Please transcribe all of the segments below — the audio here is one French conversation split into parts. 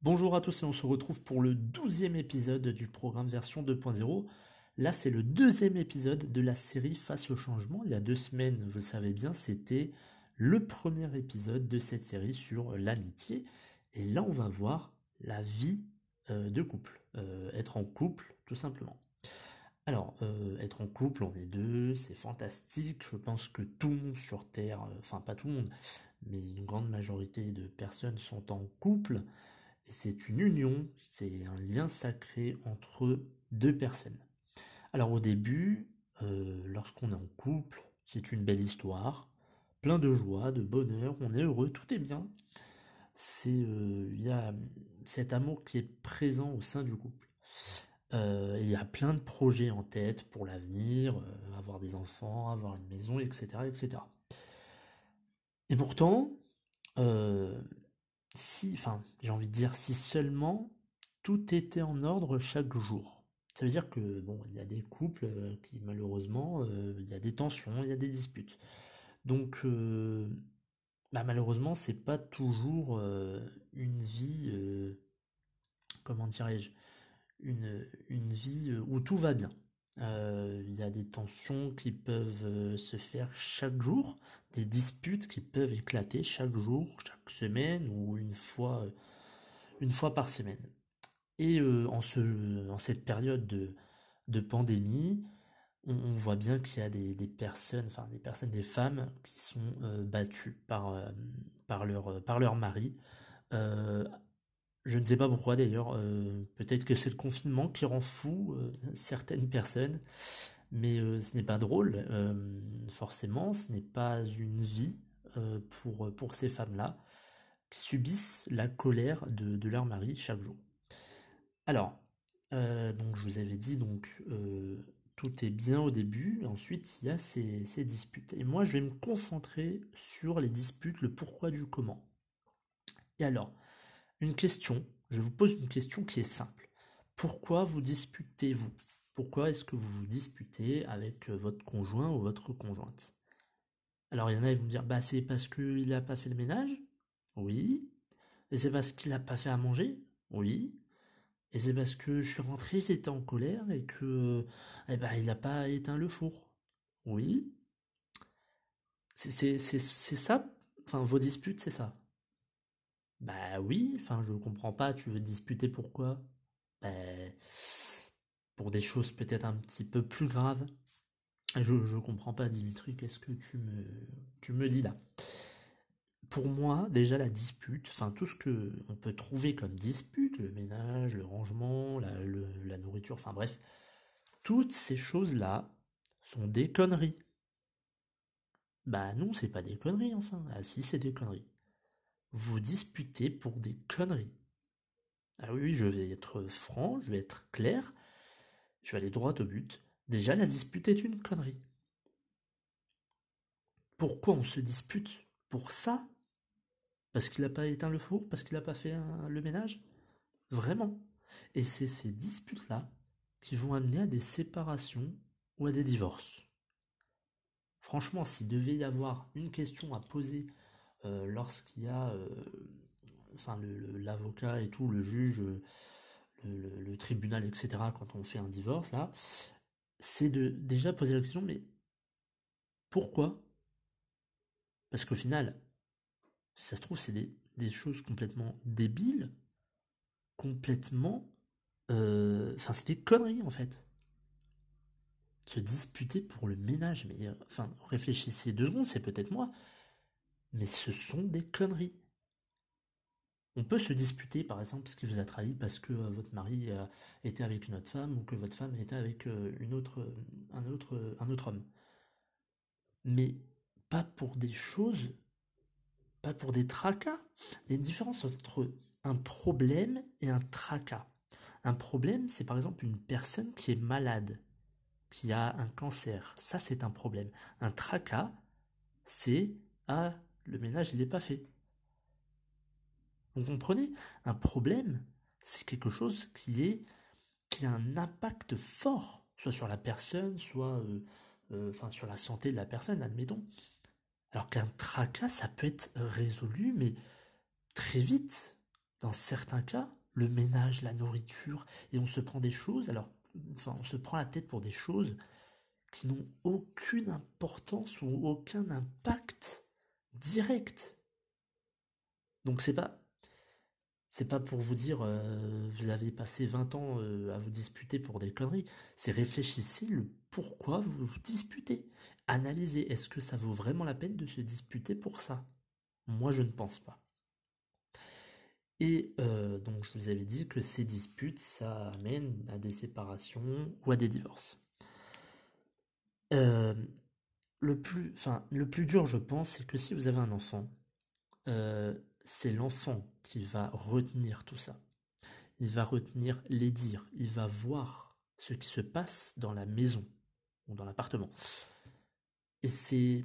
Bonjour à tous et on se retrouve pour le douzième épisode du programme version 2.0. Là, c'est le deuxième épisode de la série Face au changement. Il y a deux semaines, vous le savez bien, c'était le premier épisode de cette série sur l'amitié. Et là, on va voir la vie euh, de couple. Euh, être en couple, tout simplement. Alors, euh, être en couple, on est deux, c'est fantastique. Je pense que tout le monde sur Terre, enfin pas tout le monde, mais une grande majorité de personnes sont en couple. C'est une union, c'est un lien sacré entre deux personnes. Alors au début, euh, lorsqu'on est en couple, c'est une belle histoire, plein de joie, de bonheur, on est heureux, tout est bien. C'est euh, il y a cet amour qui est présent au sein du couple. Euh, il y a plein de projets en tête pour l'avenir, avoir des enfants, avoir une maison, etc., etc. Et pourtant, si, enfin, j'ai envie de dire, si seulement tout était en ordre chaque jour. Ça veut dire que bon, il y a des couples euh, qui malheureusement, euh, il y a des tensions, il y a des disputes. Donc euh, bah, malheureusement, c'est pas toujours une vie, comment dirais-je, une, une vie où tout va bien. Il y a des tensions qui peuvent se faire chaque jour, des disputes qui peuvent éclater chaque jour, chaque semaine ou une fois, une fois par semaine. Et en, ce, en cette période de, de pandémie, on, voit bien qu'il y a des, des, personnes, enfin des personnes, des femmes qui sont battues par, par, leur, par leur mari. Je ne sais pas pourquoi d'ailleurs, peut-être que c'est le confinement qui rend fou certaines personnes, mais ce n'est pas drôle, forcément, ce n'est pas une vie pour, ces femmes-là qui subissent la colère de, de leur mari chaque jour. Alors, euh, donc je vous avais dit, donc euh, tout est bien au début, ensuite il y a ces, disputes. Et moi je vais me concentrer sur les disputes, le pourquoi du comment. Et alors, une question, je vous pose une question qui est simple. Pourquoi vous disputez-vous? Pourquoi est-ce que vous vous disputez avec euh, votre conjoint ou votre conjointe? Alors il y en a qui vont me dire, bah c'est parce qu'il n'a pas fait le ménage? Oui. Et c'est parce qu'il n'a pas fait à manger? Oui. Et c'est parce que je suis rentré, j'étais en colère et que eh ben, il n'a pas éteint le four? Oui. C'est ça? Enfin, vos disputes, c'est ça? Bah oui, enfin, je comprends pas, tu veux disputer pourquoi Ben, pour des choses peut-être un petit peu plus graves. Je, je comprends pas, Dimitri, qu'est-ce que tu me, tu me dis là? Pour moi, déjà la dispute, enfin tout ce que on peut trouver comme dispute, le ménage, le rangement, la, nourriture, enfin bref, toutes ces choses-là sont des conneries. Bah non, c'est pas des conneries, enfin. Ah si, c'est des conneries. Vous disputez pour des conneries. Ah oui, je vais être franc, je vais être clair, je vais aller droit au but. Déjà, la dispute est une connerie. Pourquoi on se dispute Pour ça? Parce qu'il n'a pas éteint le four? Parce qu'il n'a pas fait le ménage? Vraiment. Et c'est ces disputes-là qui vont amener à des séparations ou à des divorces. Franchement, s'il devait y avoir une question à poser lorsqu'il y a euh, enfin l'avocat et tout, le juge, le, le, tribunal, etc., quand on fait un divorce, là, c'est de déjà poser la question, mais pourquoi? Parce qu'au final, ça se trouve, c'est des, choses complètement débiles, complètement... Euh, enfin, c'est des conneries, en fait. Se disputer pour le ménage, mais... Euh, enfin, réfléchissez deux secondes, c'est peut-être moi, mais ce sont des conneries. On peut se disputer, par exemple, parce qu'il vous a trahi, parce que euh, votre mari était avec une autre femme, ou que votre femme était avec une autre, un, autre, un autre homme. Mais pas pour des choses, pas pour des tracas. Il y a une différence entre un problème et un tracas. Un problème, c'est par exemple une personne qui est malade, qui a un cancer. Ça, c'est un problème. Un tracas, c'est ah, le ménage, il n'est pas fait. Vous comprenez? Un problème, c'est quelque chose qui est qui a un impact fort, soit sur la personne, soit euh, euh, enfin sur la santé de la personne, admettons. Alors qu'un tracas, ça peut être résolu, mais très vite. Dans certains cas, le ménage, la nourriture, et on se prend des choses, alors, enfin, on se prend la tête pour des choses qui n'ont aucune importance ou aucun impact direct. Donc c'est pas c'est pas pour vous dire euh, vous avez passé 20 ans euh, à vous disputer pour des conneries, c'est réfléchissez le pourquoi vous vous disputez. Analysez est-ce que ça vaut vraiment la peine de se disputer pour ça? Moi je ne pense pas. Et euh, donc je vous avais dit que ces disputes, ça amène à des séparations ou à des divorces. Le, plus, enfin, le plus dur, je pense, c'est que si vous avez un enfant, euh, c'est l'enfant qui va retenir tout ça. Il va retenir les dires, il va voir ce qui se passe dans la maison ou dans l'appartement. Et c'est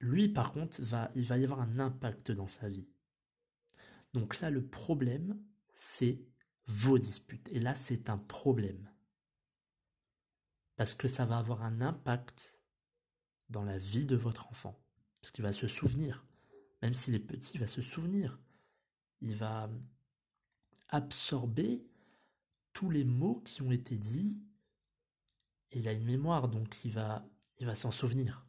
lui par contre va il va y avoir un impact dans sa vie. Donc là, le problème, c'est vos disputes. Et là, c'est un problème. Parce que ça va avoir un impact dans la vie de votre enfant. Parce qu'il va se souvenir. Même s'il est petit, il va se souvenir. Il va absorber tous les mots qui ont été dits. Il a une mémoire, donc il va, il va s'en souvenir.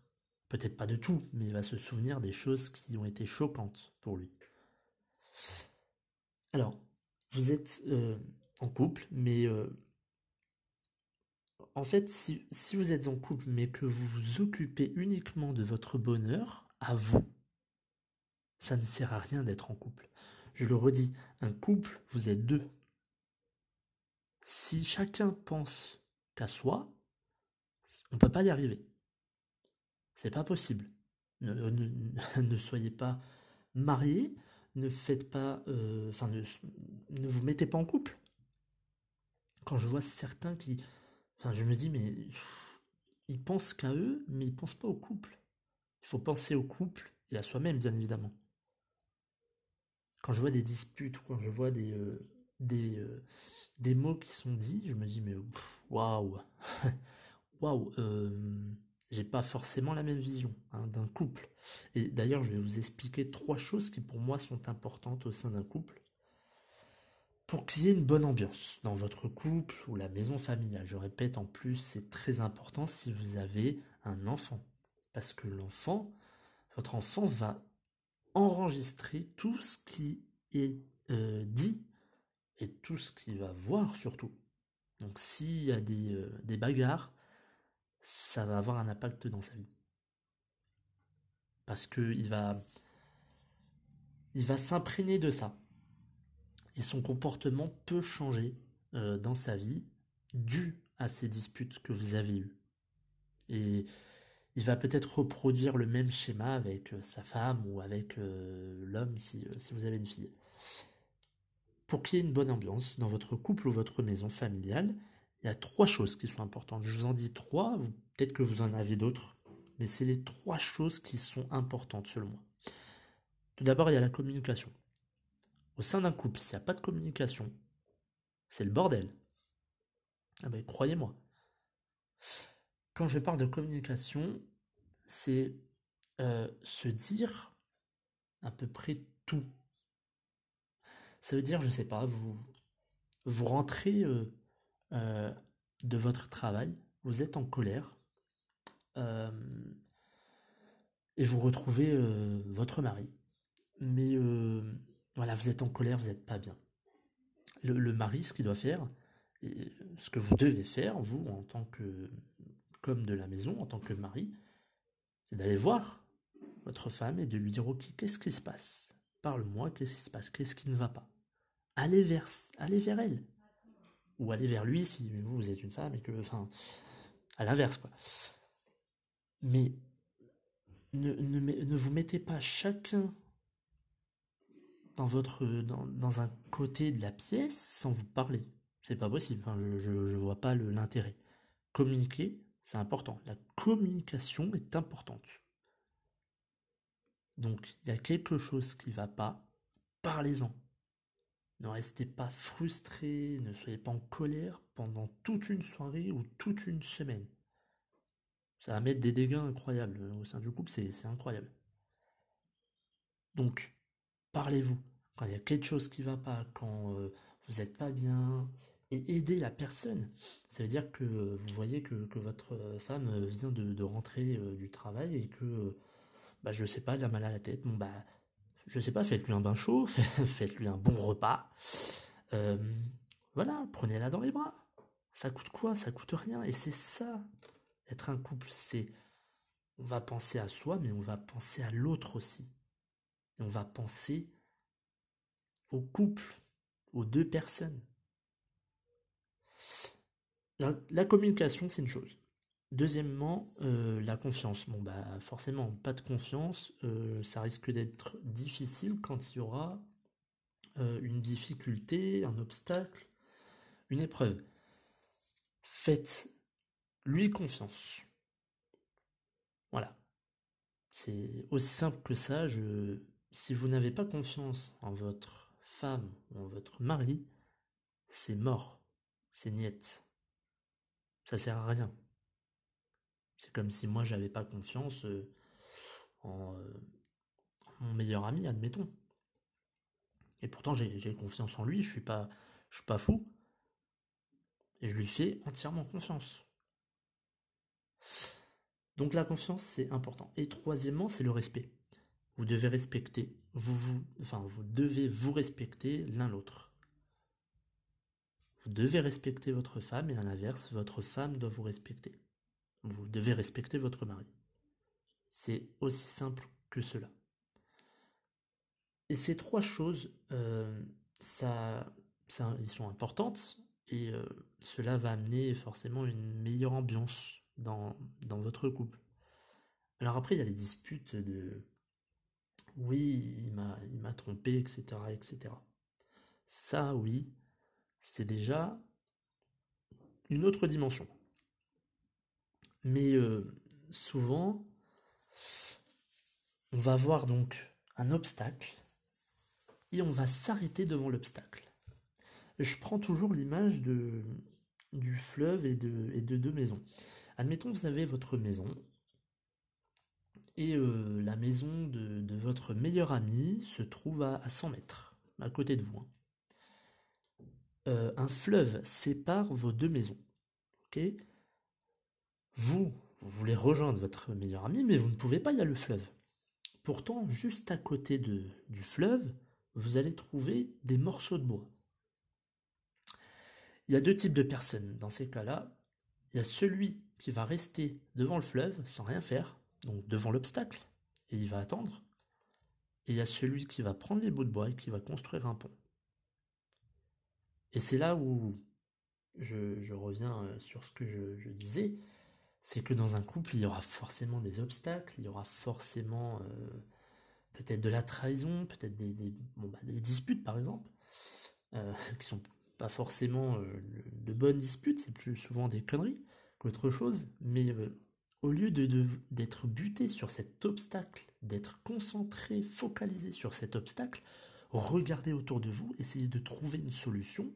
Peut-être pas de tout, mais il va se souvenir des choses qui ont été choquantes pour lui. Alors, vous êtes euh, en couple, mais euh, en fait, si, vous êtes en couple, mais que vous vous occupez uniquement de votre bonheur, à vous, ça ne sert à rien d'être en couple. Je le redis, un couple, vous êtes deux. Si chacun pense qu'à soi, on ne peut pas y arriver. C'est pas possible. Ne, soyez pas mariés ne faites pas, euh, ne, vous mettez pas en couple. Quand je vois certains qui, enfin, je me dis, mais ils pensent qu'à eux, mais ils pensent pas au couple. Il faut penser au couple et à soi-même, bien évidemment. Quand je vois des disputes ou quand je vois des, euh, des, euh, des mots qui sont dits, je me dis, mais waouh, waouh, j'ai pas forcément la même vision hein, d'un couple. Et d'ailleurs, je vais vous expliquer trois choses qui pour moi sont importantes au sein d'un couple. Pour qu'il y ait une bonne ambiance dans votre couple ou la maison familiale. Je répète, en plus, c'est très important si vous avez un enfant. Parce que l'enfant, votre enfant va enregistrer tout ce qui est euh, dit et tout ce qu'il va voir surtout. Donc s'il y a des, euh, bagarres, ça va avoir un impact dans sa vie. Parce qu'il il va s'imprégner de ça. Et son comportement peut changer euh, dans sa vie dû à ces disputes que vous avez eues. Et il va peut-être reproduire le même schéma avec euh, sa femme ou avec euh, l'homme si, si vous avez une fille. Pour qu'il y ait une bonne ambiance dans votre couple ou votre maison familiale, il y a trois choses qui sont importantes. Je vous en dis trois, peut-être que vous en avez d'autres, mais c'est les trois choses qui sont importantes selon moi. Tout d'abord, il y a la communication. Au sein d'un couple, s'il n'y a pas de communication, c'est le bordel. Ah ben, croyez-moi. Quand je parle de communication, c'est euh, se dire à peu près tout. Ça veut dire, je sais pas, vous, vous rentrez euh, euh, de votre travail, vous êtes en colère et vous retrouvez votre mari. Mais voilà, vous êtes en colère, vous n'êtes pas bien. Le, mari, ce qu'il doit faire, ce que vous devez faire, vous, en tant que comme de la maison, en tant que mari, c'est d'aller voir votre femme et de lui dire, ok, qu'est-ce qui se passe? Parle-moi, qu'est-ce qui se passe? Qu'est-ce qui ne va pas? Allez vers, allez vers elle ou aller vers lui si vous, êtes une femme et que, enfin, à l'inverse, quoi. Mais ne, vous mettez pas chacun dans votre dans, dans, un côté de la pièce sans vous parler. C'est pas possible. je, je, vois pas l'intérêt. Communiquer, c'est important. La communication est importante. Donc, il y a quelque chose qui va pas. Parlez-en. Ne restez pas frustré, ne soyez pas en colère pendant toute une soirée ou toute une semaine. Ça va mettre des dégâts incroyables au sein du couple, c'est incroyable. Donc, parlez-vous. Quand il y a quelque chose qui va pas, quand euh, vous n'êtes pas bien, et aidez la personne. Ça veut dire que vous voyez que, votre femme vient de, rentrer euh, du travail et que, bah, je sais pas, elle a mal à la tête. Bon, bah, je sais pas, faites-lui un bain chaud, faites-lui un bon repas. Euh, voilà, prenez-la dans les bras. Ça coûte quoi? Ça coûte rien. Et c'est ça, être un couple. C'est, on va penser à soi, mais on va penser à l'autre aussi. On va penser au couple, aux deux personnes. La, communication, c'est une chose. Deuxièmement, euh, la confiance. Bon, bah, forcément, pas de confiance, euh, ça risque d'être difficile quand il y aura euh, une difficulté, un obstacle, une épreuve. Faites lui confiance. Voilà. C'est aussi simple que ça. Je... Si vous n'avez pas confiance en votre femme ou en votre mari, c'est mort c'est niette. Ça sert à rien. C'est comme si moi j'avais pas confiance euh, en, euh, mon meilleur ami, admettons. Et pourtant j'ai confiance en lui, je suis je suis pas fou. Et je lui fais entièrement confiance. Donc la confiance c'est important. Et troisièmement, c'est le respect. Vous devez respecter, vous, vous, enfin, vous devez vous respecter l'un l'autre. Vous devez respecter votre femme et à l'inverse, votre femme doit vous respecter. Vous devez respecter votre mari. C'est aussi simple que cela. Et ces trois choses, euh, ça, ils sont importantes et euh, cela va amener forcément une meilleure ambiance dans, dans votre couple. Alors après, il y a les disputes de oui, il m'a trompé, etc., etc. Ça, oui, c'est déjà une autre dimension. Mais euh, souvent, on va voir donc un obstacle et on va s'arrêter devant l'obstacle. Je prends toujours l'image du fleuve et de, et de deux maisons. Admettons, vous avez votre maison et euh, la maison de, votre meilleur ami se trouve à, à 100 mètres, à côté de vous. Hein. Euh, un fleuve sépare vos deux maisons. Vous, vous voulez rejoindre votre meilleur ami, mais vous ne pouvez pas, il y a le fleuve. Pourtant, juste à côté du fleuve, vous allez trouver des morceaux de bois. Il y a deux types de personnes dans ces cas-là. Il y a celui qui va rester devant le fleuve sans rien faire, donc devant l'obstacle, et il va attendre. Et il y a celui qui va prendre les bouts de bois et qui va construire un pont. Et c'est là où je, reviens euh, sur ce que je, disais, c'est que dans un couple, il y aura forcément des obstacles, il y aura forcément euh, peut-être de la trahison, peut-être des, bah, disputes par exemple, euh, qui sont pas forcément de bonnes disputes, c'est plus souvent des conneries qu'autre chose, mais au lieu d'être buté sur cet obstacle, d'être concentré, focalisé sur cet obstacle, regardez autour de vous, essayez de trouver une solution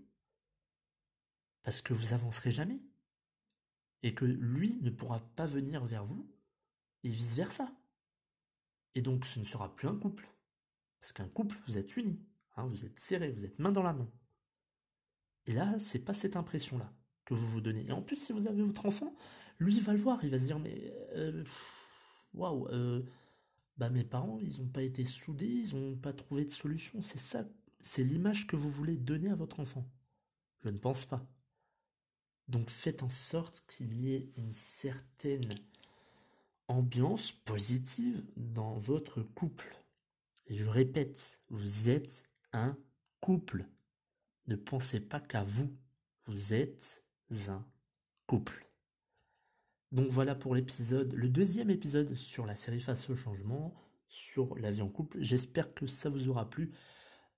parce que vous avancerez jamais. Et que lui ne pourra pas venir vers vous, et vice-versa. Et donc ce ne sera plus un couple. Parce qu'un couple, vous êtes unis, hein, vous êtes serrés, vous êtes main dans la main. Et là, c'est pas cette impression-là que vous vous donnez. Et en plus, si vous avez votre enfant, lui il va le voir, il va se dire mais euh, waouh, euh, bah mes parents, ils n'ont pas été soudés, ils n'ont pas trouvé de solution. C'est ça, c'est l'image que vous voulez donner à votre enfant. Je ne pense pas. Donc faites en sorte qu'il y ait une certaine ambiance positive dans votre couple. Et je répète, vous êtes un couple. Ne pensez pas qu'à vous. Vous êtes un couple. Donc voilà pour l'épisode, le deuxième épisode sur la série Face au changement, sur la vie en couple. J'espère que ça vous aura plu.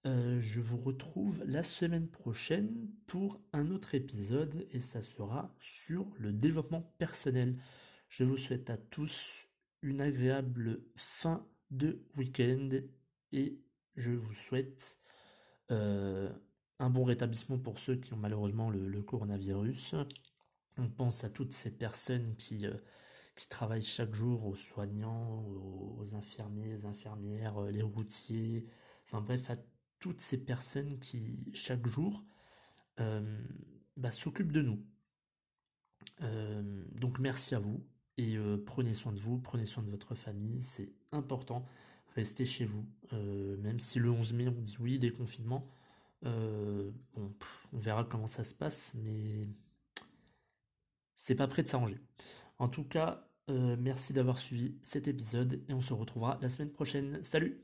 Euh, je vous retrouve la semaine prochaine pour un autre épisode et ça sera sur le développement personnel. Je vous souhaite à tous une agréable fin de week-end et je vous souhaite euh, un bon rétablissement pour ceux qui ont malheureusement le, coronavirus. On pense à toutes ces personnes qui, euh, travaillent chaque jour, aux soignants, aux, infirmiers, les infirmières, euh, les routiers, enfin bref, à toutes ces personnes qui, chaque jour, bah, s'occupent de nous. donc merci à vous et prenez soin de vous, prenez soin de votre famille, c'est important restez chez vous. Euh, même si le 11 mai on dit oui, déconfinement, euh, bon, on verra comment ça se passe, mais c'est pas prêt de s'arranger. En tout cas, euh, merci d'avoir suivi cet épisode et on se retrouvera la semaine prochaine. Salut